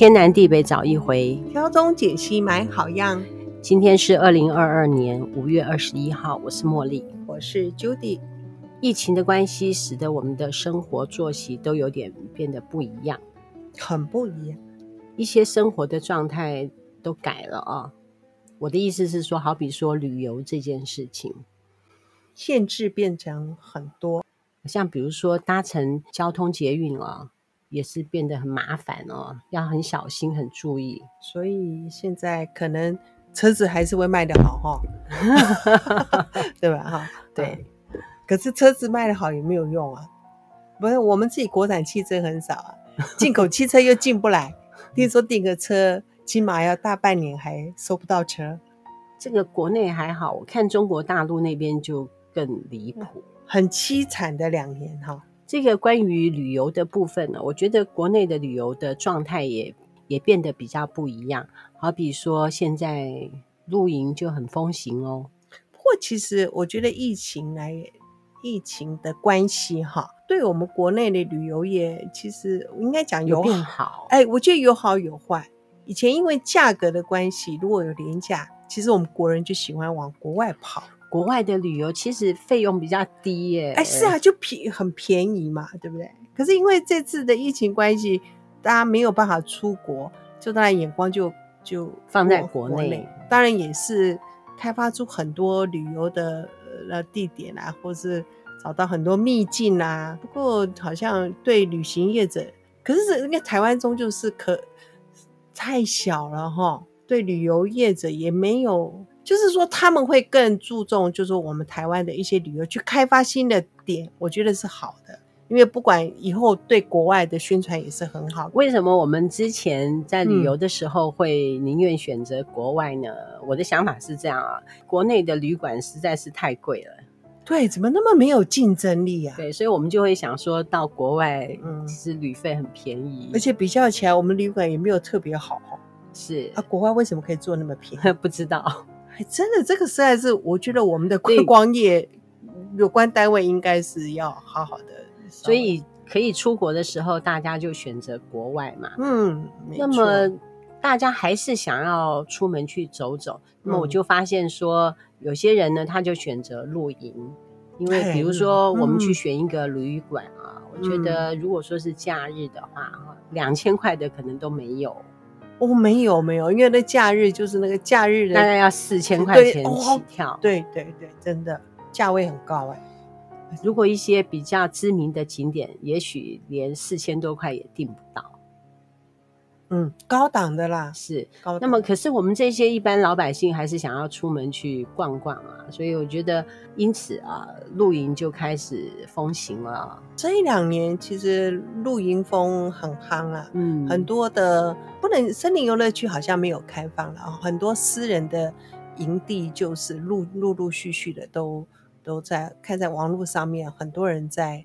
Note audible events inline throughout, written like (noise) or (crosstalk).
天南地北找一回，挑东拣西买好样。今天是二零二二年五月二十一号，我是茉莉，我是 Judy。疫情的关系，使得我们的生活作息都有点变得不一样，很不一样，一些生活的状态都改了啊。我的意思是说，好比说旅游这件事情，限制变成很多，像比如说搭乘交通捷运啊。也是变得很麻烦哦，要很小心、很注意。所以现在可能车子还是会卖得好哈，(laughs) 对吧？哈，对。可是车子卖得好也没有用啊，不是我们自己国产汽车很少啊，进口汽车又进不来。听说订个车起码要大半年还收不到车。这个国内还好，我看中国大陆那边就更离谱，很凄惨的两年哈。这个关于旅游的部分呢，我觉得国内的旅游的状态也也变得比较不一样。好比说，现在露营就很风行哦。不过，其实我觉得疫情来，疫情的关系哈，对我们国内的旅游业，其实应该讲有变好。哎，我觉得有好有坏。以前因为价格的关系，如果有廉价，其实我们国人就喜欢往国外跑。国外的旅游其实费用比较低耶，哎，是啊，就便很便宜嘛，对不对？可是因为这次的疫情关系，大家没有办法出国，就当然眼光就就放在国内，国内，当然也是开发出很多旅游的呃地点啊，或是找到很多秘境啊。不过好像对旅行业者，可是人家台湾终究是可太小了哈，对旅游业者也没有。就是说他们会更注重，就是我们台湾的一些旅游去开发新的点，我觉得是好的，因为不管以后对国外的宣传也是很好。为什么我们之前在旅游的时候会宁愿选择国外呢？嗯，我的想法是这样啊，国内的旅馆实在是太贵了，对，怎么那么没有竞争力啊？对，所以我们就会想说到国外，嗯，其实旅费很便宜，而且比较起来，我们旅馆也没有特别好。是啊，国外为什么可以做那么便宜？(laughs) 不知道。真的，这个实在是我觉得我们的观光业有关单位应该是要好好的。所以可以出国的时候，大家就选择国外嘛。嗯，那么大家还是想要出门去走走。那么我就发现说，有些人呢，他就选择露营，因为比如说我们去选一个旅馆啊，我觉得如果说是假日的话，两千块的可能都没有。哦，没有没有，因为那假日就是那个假日的，大概要四千块钱起跳。对对对，真的价位很高哎。如果一些比较知名的景点，也许连四千多块也订不到。嗯，高档的啦，是高。那么，可是我们这些一般老百姓还是想要出门去逛逛啊，所以我觉得，因此啊，露营就开始风行了。这一两年其实露营风很夯啊，嗯，很多的不能森林游乐区好像没有开放了，很多私人的营地就是陆陆陆续续的都都在看在网络上面，很多人在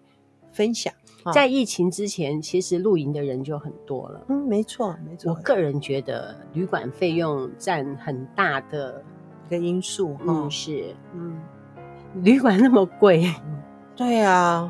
分享。在疫情之前，其实露营的人就很多了。嗯，没错，没错。我个人觉得旅馆费用占很大的一个因素。嗯，是，嗯，(laughs) 旅馆那么贵。对啊，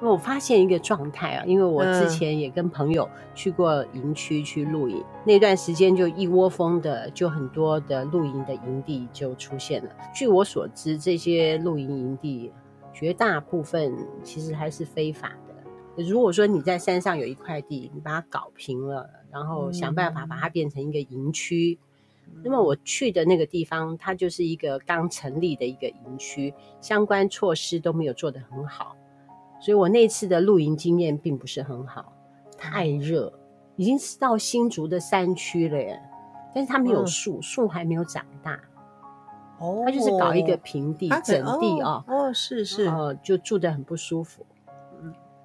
我发现一个状态啊，因为我之前也跟朋友去过营区去露营，嗯，那段时间就一窝蜂的，就很多的露营的营地就出现了。据我所知，这些露营营地绝大部分其实还是非法的。如果说你在山上有一块地，你把它搞平了，然后想办法把它变成一个营区，嗯，那么我去的那个地方，它就是一个刚成立的一个营区，相关措施都没有做得很好，所以我那次的露营经验并不是很好，太热，已经是到新竹的山区了耶，但是它没有树，树，嗯，还没有长大，哦，它就是搞一个平地，整地哦，哦，是是，哦，就住得很不舒服。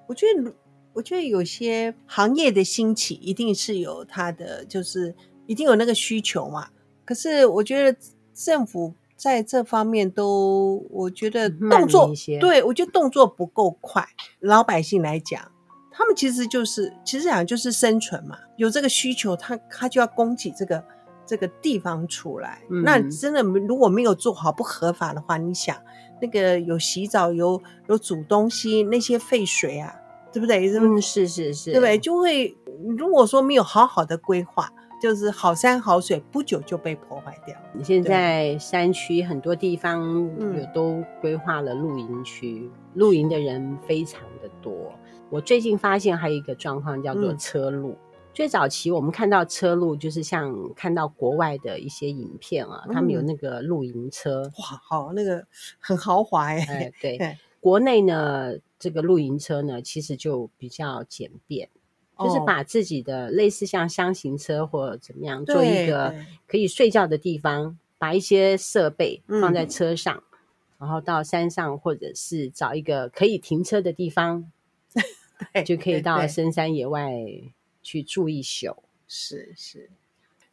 我觉得，我觉得有些行业的兴起一定是有它的，就是一定有那个需求嘛。可是我觉得政府在这方面都，我觉得动作，对，我觉得动作不够快。老百姓来讲，他们其实就是，其实讲就是生存嘛。有这个需求，他他就要供给这个这个地方出来。嗯。那真的如果没有做好不合法的话，你想。那个有洗澡、有有煮东西那些废水啊，对不对？嗯，是是是，对不对？就会如果说没有好好的规划，就是好山好水，不久就被破坏掉。你现在山区很多地方有都规划了露营区，露营的人非常的多。我最近发现还有一个状况叫做车露。嗯最早期我们看到车路，就是像看到国外的一些影片啊，嗯、他们有那个露营车，哇，好，那个很豪华哎、欸。对，(laughs) 对国内呢，这个露营车呢，其实就比较简便，哦、就是把自己的类似像箱型车或者怎么样，做一个可以睡觉的地方，把一些设备放在车上，嗯、然后到山上或者是找一个可以停车的地方，(laughs) 对，就可以到深山野外。去住一宿，是是，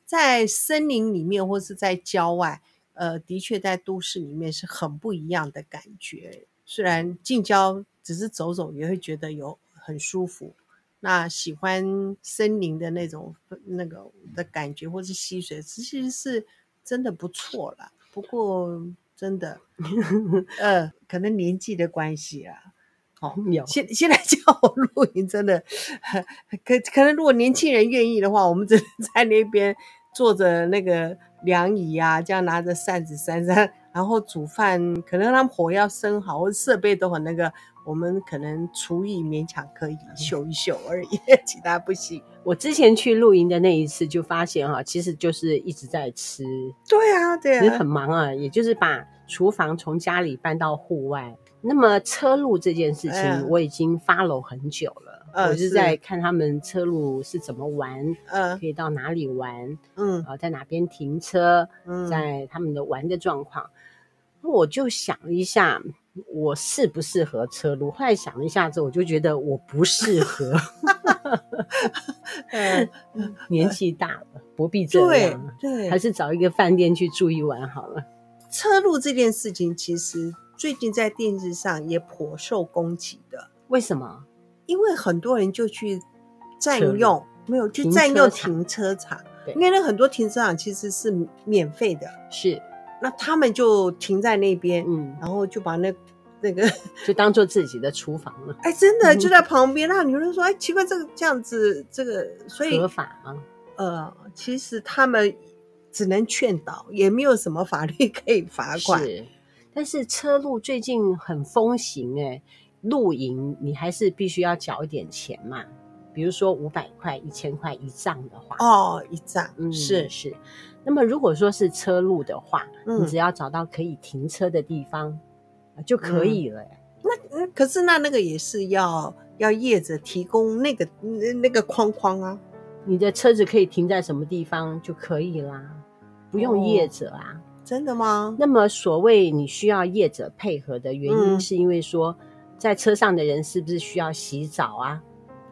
在森林里面或是在郊外，呃，的确在都市里面是很不一样的感觉。虽然近郊只是走走也会觉得有很舒服，那喜欢森林的那种那个的感觉，或是溪水，其实是真的不错啦。不过真的，(laughs) 呃，可能年纪的关系啊。哦，(laughs) 有现现在叫我露营，真的 (laughs) 可可能，如果年轻人愿意的话，我们只能在那边坐着那个凉椅啊，这样拿着扇子扇扇，然后煮饭，可能他们火要生好，或者设备都很那个，我们可能厨艺勉强可以秀一秀而已，(laughs) 其他不行。我之前去露营的那一次就发现哈，其实就是一直在吃。对啊，对啊，很忙啊，也就是把厨房从家里搬到户外。那么车路这件事情，我已经 follow 很久了。嗯、我是在看他们车路是怎么玩，嗯，可以到哪里玩，嗯，呃，在哪边停车，嗯，在他们的玩的状况。那我就想一下，我适不适合车路？后来想了一下之后，我就觉得我不适合。嗯，(laughs) 年纪大了，不必这样，对，对，还是找一个饭店去住一晚好了。车路这件事情，其实。最近在电视上也颇受攻击的，为什么？因为很多人就去占用，没有去占用停车场，因为那很多停车场其实是免费的，是。那他们就停在那边，嗯，然后就把那那个 (laughs) 就当做自己的厨房了。(laughs) 哎，真的就在旁边，(laughs) 那女人说：“哎，奇怪，这个这样子，这个所以合法吗？”呃，其实他们只能劝导，也没有什么法律 (laughs) 可以罚款。是。但是车路最近很风行哎，露营你还是必须要缴一点钱嘛，比如说五百块、一千块一帐的话，哦，一帐，嗯，是是。那么如果说是车路的话，嗯，你只要找到可以停车的地方，就可以了。嗯，那可是那那个也是要要业者提供那个那那个框框啊，你的车子可以停在什么地方就可以啦，不用业者啊。哦真的吗？那么所谓你需要业者配合的原因，是因为说在车上的人是不是需要洗澡啊、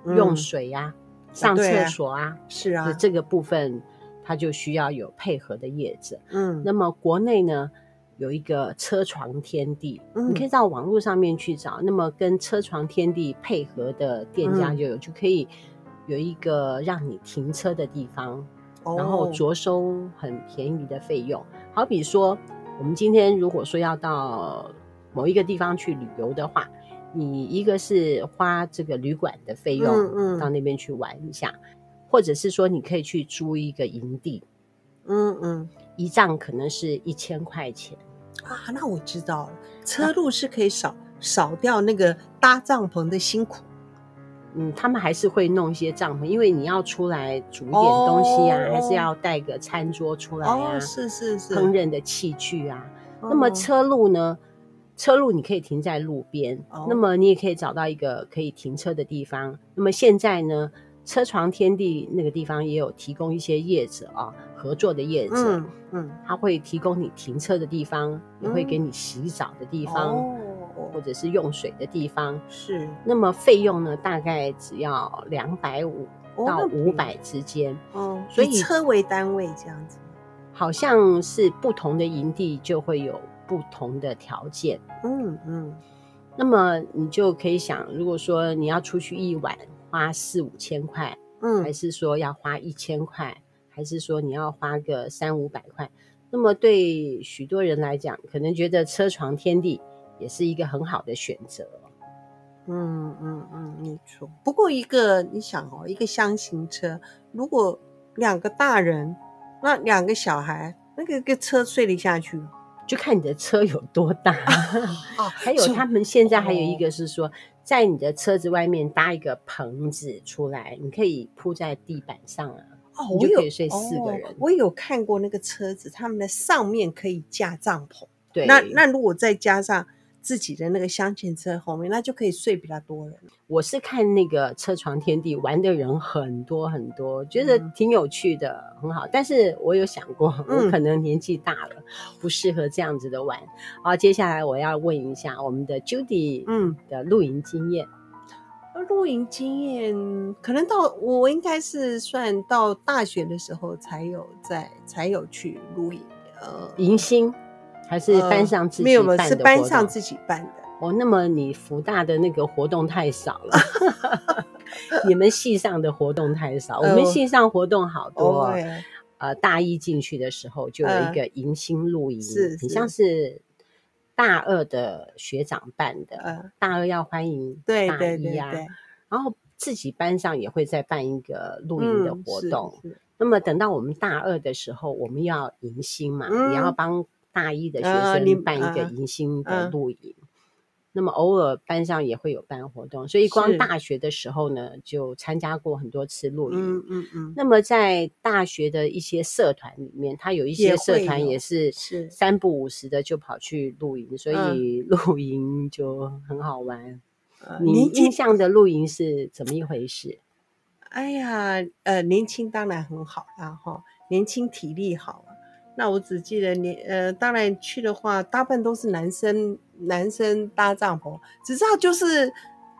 嗯、用水啊、上厕所啊？啊是啊，这个部分他就需要有配合的业者。嗯，那么国内呢有一个车床天地，嗯、你可以到网络上面去找。那么跟车床天地配合的店家就有，嗯、就可以有一个让你停车的地方。然后着收很便宜的费用，好比说，我们今天如果说要到某一个地方去旅游的话，你一个是花这个旅馆的费用，嗯嗯，到那边去玩一下，或者是说你可以去租一个营地，嗯嗯，一帐可能是一千块钱啊，那我知道了，车路是可以少少掉那个搭帐篷的辛苦。嗯，他们还是会弄一些帐篷，因为你要出来煮一点东西啊，哦、还是要带个餐桌出来啊，哦、是是是，烹饪的器具啊。哦、那么车路呢？车路你可以停在路边，哦、那么你也可以找到一个可以停车的地方。那么现在呢，车床天地那个地方也有提供一些业者啊，合作的业者，嗯，嗯他会提供你停车的地方，嗯、也会给你洗澡的地方。哦或者是用水的地方是，那么费用呢？大概只要两百五到五百之间。哦，所以以车为单位这样子，好像是不同的营地就会有不同的条件。嗯嗯，那么你就可以想，如果说你要出去一晚花四五千块，嗯，还是说要花一千块，还是说你要花个三五百块？那么对许多人来讲，可能觉得车床天地。也是一个很好的选择。嗯嗯嗯，没错。不过一个你想哦，一个箱型车，如果两个大人，那两个小孩，那个个车睡得下去？就看你的车有多大。(laughs) 哦，还有他们现在还有一个是说，在你的车子外面搭一个棚子出来，你可以铺在地板上啊。哦，我就可以睡四个人。哦，我有看过那个车子，他们的上面可以架帐篷。对，那那如果再加上。自己的那个厢前车后面，那就可以睡比较多人。我是看那个车床天地玩的人很多很多，觉得挺有趣的，嗯、很好。但是我有想过，我可能年纪大了，嗯、不适合这样子的玩。好，接下来我要问一下我们的 Judy，嗯，的露营经验。露营经验可能到我应该是算到大学的时候才有在才有去露营，呃，迎新。还是班上自己没有，是班上自己办的。哦，那么你福大的那个活动太少了，(laughs) 你们系上的活动太少。呃、我们系上活动好多。哦、呃，大一进去的时候就有一个迎新露营，很像是大二的学长办的。呃、大二要欢迎大一啊，然后自己班上也会再办一个露营的活动。嗯、那么等到我们大二的时候，我们要迎新嘛，嗯、你要帮。大一的学生办一个迎新的露营，那么偶尔班上也会有办活动，所以光大学的时候呢，就参加过很多次露营。嗯嗯嗯。那么在大学的一些社团里面，他有一些社团也是三不五时的就跑去露营，所以露营就很好玩。呃、你印象的露营是怎么一回事？哎呀，呃，年轻当然很好啦，哈，年轻体力好。那我只记得你，呃，当然去的话，大部分都是男生，男生搭帐篷，只知道就是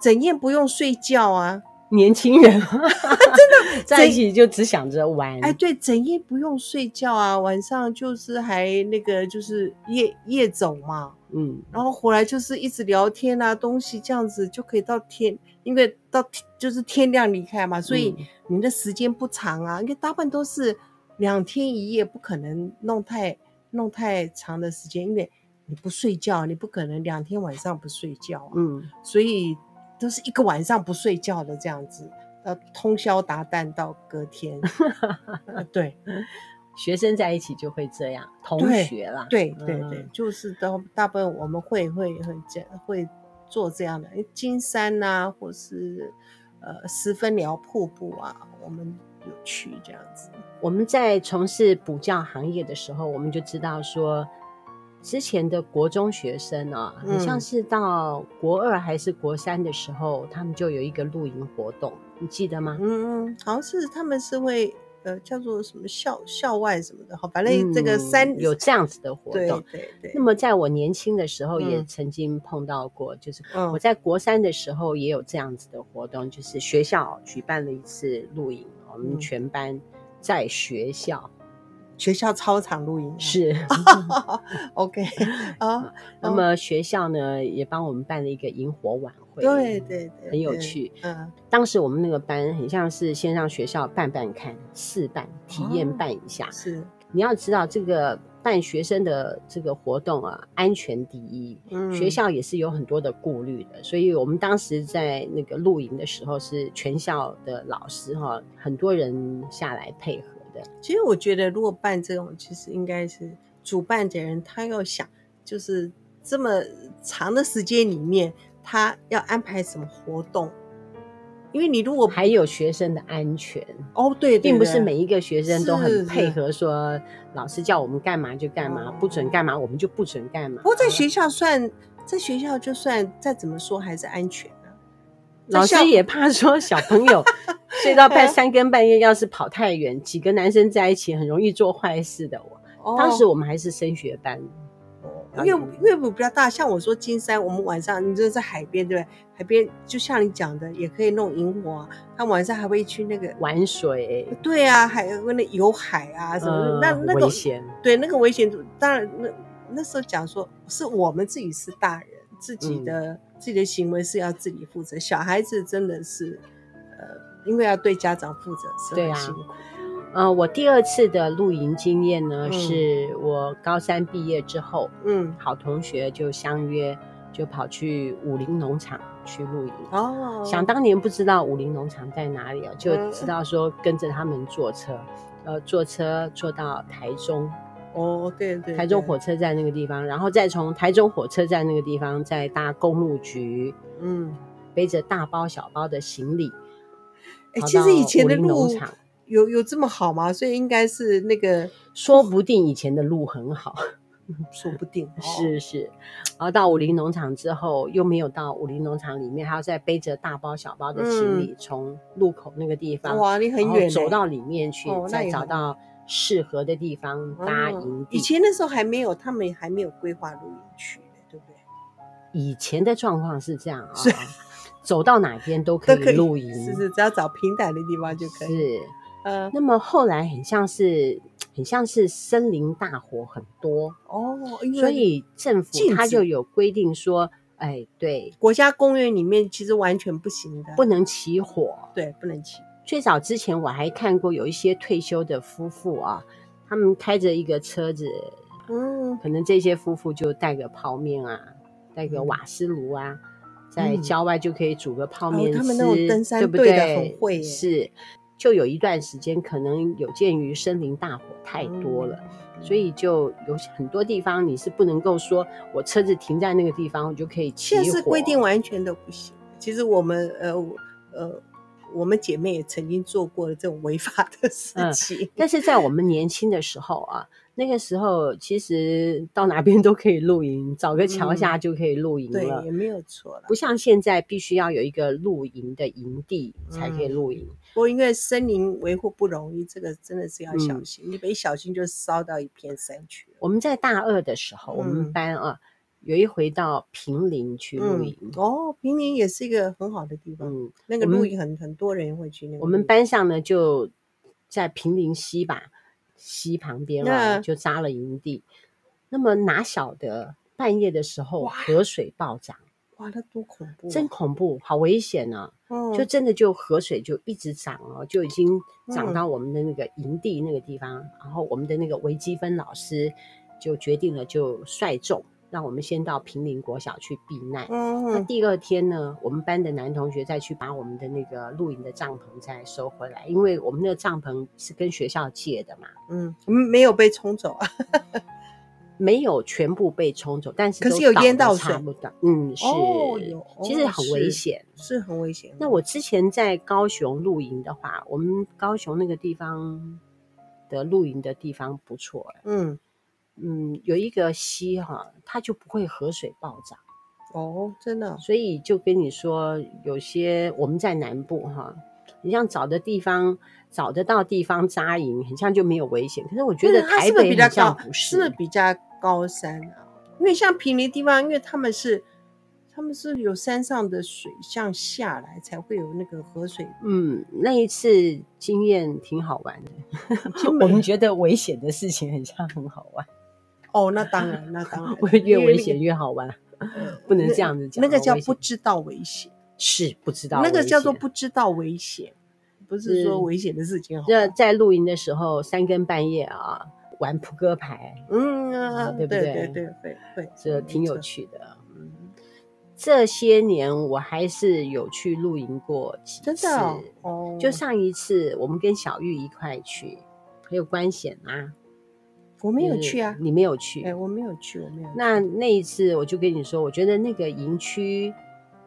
整夜不用睡觉啊，年轻人 (laughs) 真的 (laughs) 在一起就只想着玩，哎，对，整夜不用睡觉啊，晚上就是还那个就是夜夜走嘛，嗯，然后回来就是一直聊天啊，东西这样子就可以到天，因为到就是天亮离开嘛，所以你的时间不长啊，因为大部分都是。两天一夜不可能弄太弄太长的时间，因为你不睡觉，你不可能两天晚上不睡觉啊。嗯，所以都是一个晚上不睡觉的这样子，要通宵达旦到隔天。(laughs) 对，学生在一起就会这样，同学啦。对对对，对，就是都大部分我们会会会这会做这样的，金山啊，或是呃十分寮瀑布啊，我们。有趣这样子，我们在从事补教行业的时候，我们就知道说，之前的国中学生啊，很像是到国二还是国三的时候，嗯、他们就有一个露营活动，你记得吗？嗯嗯，好像是他们是会呃叫做什么校校外什么的，好，反正这个三、嗯、有这样子的活动。对对对。那么在我年轻的时候，也曾经碰到过，嗯、就是我在国三的时候也有这样子的活动，就是学校举办了一次露营。我们全班在学校，嗯、学校操场露营是，(laughs) OK (laughs) 啊。那么学校呢也帮我们办了一个萤火晚会，对对对，很有趣。嗯，当时我们那个班很像是先让学校办办看，试办体验办一下。哦、是，你要知道这个。办学生的这个活动啊，安全第一。嗯，学校也是有很多的顾虑的，所以我们当时在那个露营的时候，是全校的老师哈，很多人下来配合的。其实我觉得，如果办这种，其实应该是主办的人他要想，就是这么长的时间里面，他要安排什么活动。因为你如果还有学生的安全哦，对，并不是每一个学生都很配合，说老师叫我们干嘛就干嘛，不准干嘛我们就不准干嘛。不过在学校算，在学校就算再怎么说还是安全的。老师也怕说小朋友 (laughs) 睡到半三更半夜，要是跑太远，几个男生在一起很容易做坏事的。我当时我们还是升学班。因为因为我比较大，像我说金山，我们晚上你就在海边，对不对？海边就像你讲的，也可以弄萤火。他晚上还会去那个玩水，对啊，还有那游海啊什么的。呃、那那个危险，对那个危险，当然那那时候讲说是我们自己是大人，自己的、嗯、自己的行为是要自己负责。小孩子真的是呃，因为要对家长负责，是很辛苦。呃，我第二次的露营经验呢，嗯、是我高三毕业之后，嗯，好同学就相约，就跑去武林农场去露营。哦，想当年不知道武林农场在哪里啊，就知道说跟着他们坐车，呃，坐车坐到台中。哦，对对，对，台中火车站那个地方，然后再从台中火车站那个地方再搭公路局，嗯，背着大包小包的行李。哎，其实以前的路有有这么好吗？所以应该是那个，说不定以前的路很好，(laughs) 说不定是是。然后到武林农场之后，又没有到武林农场里面，还要再背着大包小包的行李，从路口那个地方哇，你很远，走到里面去，再找到适合的地方搭营地。以前那时候还没有，他们还没有规划露营区，对不对？以前的状况是这样啊，走到哪边都 (laughs) 可以露营，是是，只要找平坦的地方就可以。是。呃，那么后来很像是，很像是森林大火很多哦，所以政府它就有规定说，哎，对，国家公园里面其实完全不行的，不能起火，对，不能起。最早之前我还看过有一些退休的夫妇啊，他们开着一个车子，嗯，可能这些夫妇就带个泡面啊，带个瓦斯炉啊，在郊外就可以煮个泡面吃，他们那种登山队的很会，是。就有一段时间，可能有鉴于森林大火太多了，嗯、所以就有很多地方你是不能够说我车子停在那个地方，我就可以起火。现在是规定完全都不行。其实我们呃呃，我们姐妹也曾经做过这种违法的事情，嗯，但是在我们年轻的时候啊。那个时候其实到哪边都可以露营，找个桥下就可以露营了，嗯、对，也没有错了。不像现在必须要有一个露营的营地才可以露营。不过、嗯、因为森林维护不容易，这个真的是要小心，嗯、你一小心就烧到一片山去。我们在大二的时候，嗯、我们班啊有一回到平林去露营、嗯。哦，平林也是一个很好的地方。嗯，那个露营很很多人会去那个。我们班上呢就在平林溪吧。溪旁边啊，就扎了营地。那，那么哪晓得半夜的时候河水暴涨，哇，那多恐怖，真恐怖，好危险啊！嗯、就真的就河水就一直涨哦，就已经涨到我们的那个营地那个地方。嗯、然后我们的那个微积分老师就决定了，就率众。让我们先到平林国小去避难。嗯，那第二天呢，我们班的男同学再去把我们的那个露营的帐篷再收回来，因为我们那个帐篷是跟学校借的嘛。嗯，没有被冲走啊，(laughs) 没有全部被冲走，但是可是有淹到水。嗯，是，哦、其实很危险，是，很危险。那我之前在高雄露营的话，我们高雄那个地方的露营的地方不错。嗯。嗯，有一个溪哈，它就不会河水暴涨哦，真的。所以就跟你说，有些我们在南部哈，你像找的地方找得到地方扎营，很像就没有危险。可是我觉得台北比较不是，是比较高山啊。因为像平林地方，因为他们是他们是有山上的水向下来，才会有那个河水。嗯，那一次经验挺好玩的。(laughs) 我们觉得危险的事情很像很好玩。哦，那当然，那当 (laughs) 然，越危险越好玩，不能这样子讲。那个叫不知道危险，是不知道。那个叫做不知道危险，不是说危险的事情好。这在露营的时候，三更半夜啊，玩扑克牌，嗯啊，对不对？对对这挺有趣的。嗯，这些年我还是有去露营过几次。哦，就上一次我们跟小玉一块去，还有关险啊。我没有去啊，你没有去，哎，我没有去，我没有。那那一次我就跟你说，我觉得那个营区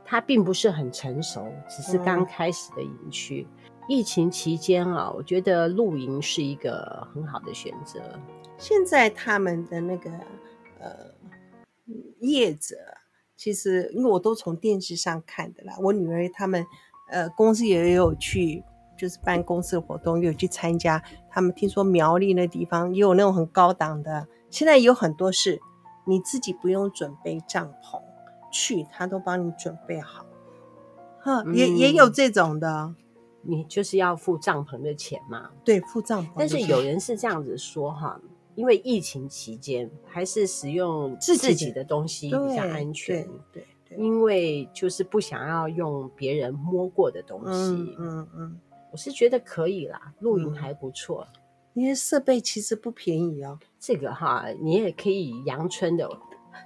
它并不是很成熟，只是刚开始的营区。嗯、疫情期间啊，我觉得露营是一个很好的选择。现在他们的那个呃业者，其实因为我都从电视上看的啦，我女儿他们呃公司也有去。就是办公司活动，又有去参加。他们听说苗栗那地方也有那种很高档的，现在有很多是，你自己不用准备帐篷去，他都帮你准备好。哈，也、嗯、也有这种的，你就是要付帐篷的钱嘛？对，付帐篷。但是有人是这样子说哈，因为疫情期间还是使用自己的东西比较安全。对，对，对，因为就是不想要用别人摸过的东西。嗯嗯。嗯我是觉得可以啦，露营还不错。因为设备其实不便宜哦。这个哈，你也可以以阳春的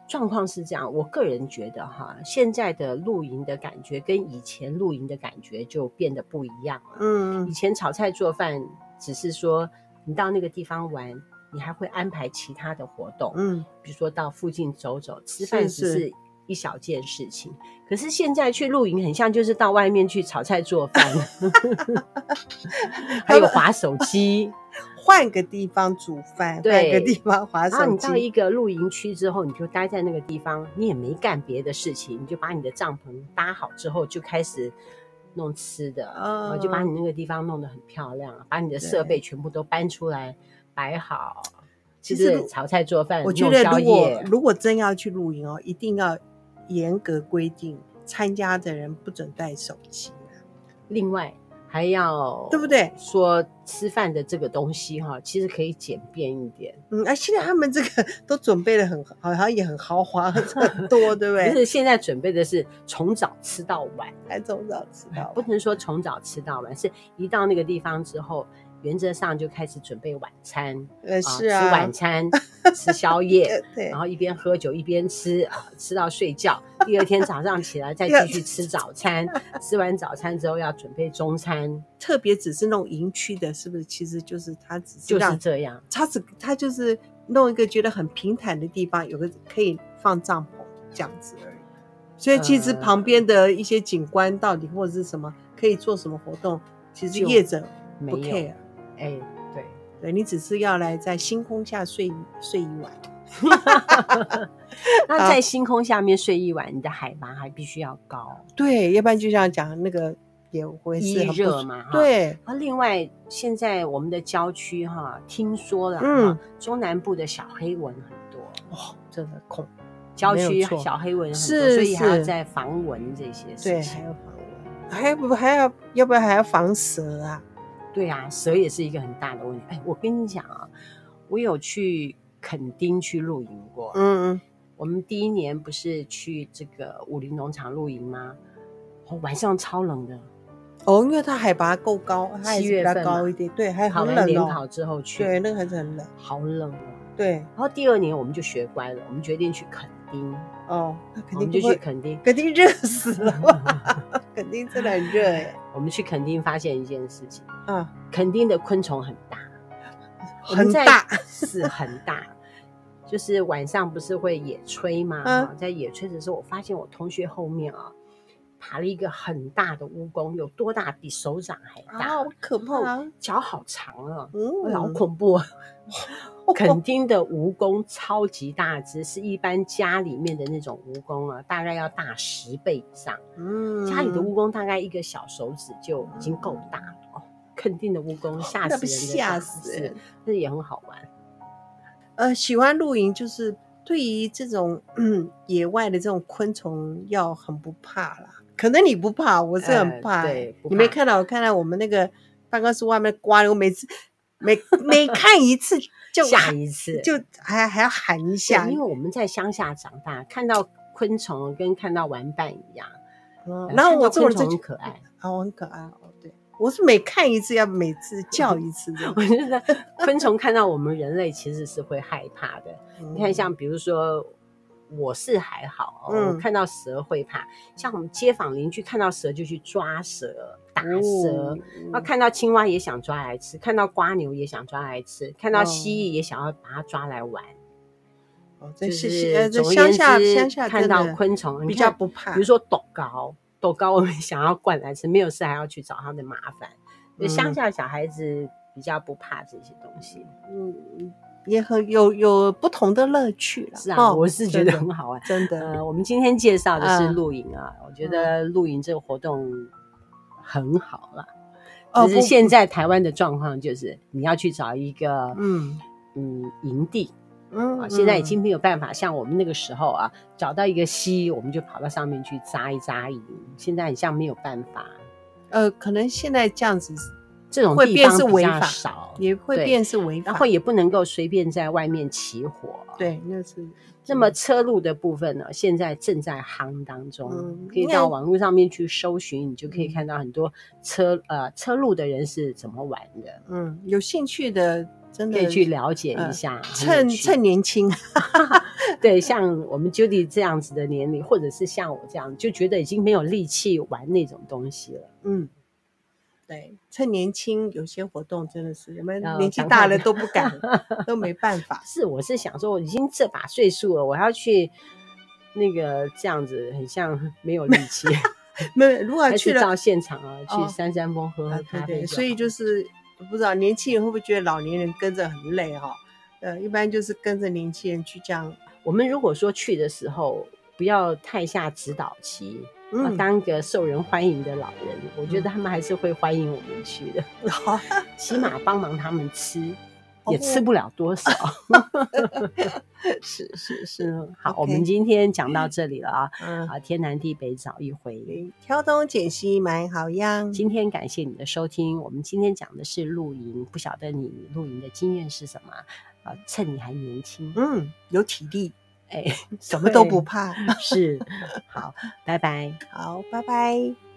状况是这样，我个人觉得哈，现在的露营的感觉跟以前露营的感觉就变得不一样了。嗯，以前炒菜做饭只是说你到那个地方玩，你还会安排其他的活动，嗯，比如说到附近走走，吃饭只是一小件事情。可是现在去露营很像就是到外面去炒菜做饭，(laughs) 还有划手机。(laughs) 换个地方煮饭，对，换个地方划手机。然后你到一个露营区之后，你就待在那个地方，你也没干别的事情，你就把你的帐篷搭好之后，就开始弄吃的，嗯、然后就把你那个地方弄得很漂亮，把你的设备全部都搬出来摆好。其实炒菜做饭，我觉得如果如果真要去露营哦，一定要严格规定，参加的人不准带手机。另外。还要对不对？说吃饭的这个东西哈，其实可以简便一点。嗯，而现在他们这个都准备的很 (laughs) 好，像也很豪华很多，(laughs) 对不对？就是，现在准备的是从早吃到晚，还从早吃到晚。不能说从早吃到晚，是一到那个地方之后。原则上就开始准备晚餐，呃，是啊，吃晚餐，吃宵夜，(laughs) 对，然后一边喝酒一边吃啊，吃到睡觉。第二天早上起来再 (laughs) 继续吃早餐，吃完早餐之后要准备中餐。特别只是弄营区的，是不是？其实就是他只是就是这样，他只他就是弄一个觉得很平坦的地方，有个可以放帐篷这样子而已。所以其实旁边的一些景观到底或者是什么可以做什么活动，其实业者不 care。哎、欸，对，对你只是要来在星空下睡睡一晚，(laughs) 那在星空下面睡一晚，你的海拔还必须要高，对，要不然就像讲那个也会是很热嘛，对。然后另外，现在我们的郊区哈，听说了，嗯，中南部的小黑蚊很多，哇、哦，真的恐，郊区小黑蚊很多，所以还要在防蚊这些事情，对，还要防蚊，还要不还要要不要还要防蛇啊？对啊，蛇也是一个很大的问题。哎，我跟你讲啊，我有去垦丁去露营过。嗯嗯，我们第一年不是去这个武林农场露营吗？哦，晚上超冷的。哦，因为它海拔够高，七月份高一点，对，还好冷哦。联考之后去，对，那个还是很冷，好冷哦。对，然后第二年我们就学乖了，我们决定去垦丁。哦，那肯定就去垦丁，垦丁热死了，(laughs) 垦丁真的很热哎。我们去垦丁发现一件事情，嗯，垦丁的昆虫很大，很大是很大，就是晚上不是会野炊吗？在野炊的时候，我发现我同学后面啊，爬了一个很大的蜈蚣，有多大？比手掌还大，好可怕，脚好长啊，嗯，老恐怖。了。肯定的蜈蚣超级大只，是一般家里面的那种蜈蚣啊，大概要大十倍以上。嗯，家里的蜈蚣大概一个小手指就已经够大了哦。垦丁的蜈蚣吓死人的，吓死人，但是也很好玩。呃，喜欢露营就是对于这种嗯 (clears throat) 野外的这种昆虫要很不怕啦。可能你不怕，我是很怕。呃、对，你没看到我看到我们那个办公室外面刮的，我每次。每每看一次 (laughs) 就吓一次，就还还要喊一下，因为我们在乡下长大，看到昆虫跟看到玩伴一样。嗯，然后我做的这很可爱啊，哦，很可爱哦。对，我是每看一次要每次 (laughs) 叫一次。我觉得昆虫看到我们人类其实是会害怕的。(laughs) 你看，像比如说。我是还好，嗯、我看到蛇会怕。像我们街坊邻居看到蛇就去抓蛇、打蛇，然后、哦、看到青蛙也想抓来吃，看到瓜牛也想抓来吃，看到蜥蜴也想要把它抓来玩。哦，这是乡下乡下看到昆虫比较不怕，比如说斗高，斗高我们想要灌来吃，没有事还要去找它的麻烦。乡、嗯、下小孩子比较不怕这些东西。嗯。也很有有不同的乐趣了，是啊，我是觉得很好玩，真的。呃，我们今天介绍的是露营啊，我觉得露营这个活动很好了。只是现在台湾的状况就是，你要去找一个嗯嗯营地，嗯，现在已经没有办法像我们那个时候啊，找到一个溪，我们就跑到上面去扎一扎营。现在好像没有办法，呃，可能现在这样子。这种地方比较少，也会变是违法，然后也不能够随便在外面起火。对，那是。那么车路的部分呢，现在正在夯当中，嗯、可以到网络上面去搜寻，嗯、你就可以看到很多车呃车路的人是怎么玩的。嗯，有兴趣的真的可以去了解一下，呃、趁趁年轻。(laughs) (laughs) 对，像我们 Judy 这样子的年龄，或者是像我这样，就觉得已经没有力气玩那种东西了。嗯，对，趁年轻，有些活动真的是，我们年纪大了都不敢，(laughs) 都没办法。是，我是想说，我已经这把岁数了，我要去那个这样子，很像没有力气。(laughs) 没有，如果 (laughs) 去到现场啊，去三山峰喝喝咖啡，哦，对对，所以就是不知道年轻人会不会觉得老年人跟着很累哈？呃，一般就是跟着年轻人去这样。我们如果说去的时候，不要太下指导棋，嗯，当个受人欢迎的老人，嗯，我觉得他们还是会欢迎我们去的，(laughs) 嗯，起码帮忙他们吃。也吃不了多少，(laughs) 是是是，好.我们今天讲到这里了啊，嗯，啊，天南地北找一回，挑东拣西买好样。今天感谢你的收听，我们今天讲的是露营，不晓得你露营的经验是什么啊？趁你还年轻，嗯，有体力，哎，什么都不怕，是，好，拜拜，好，拜拜。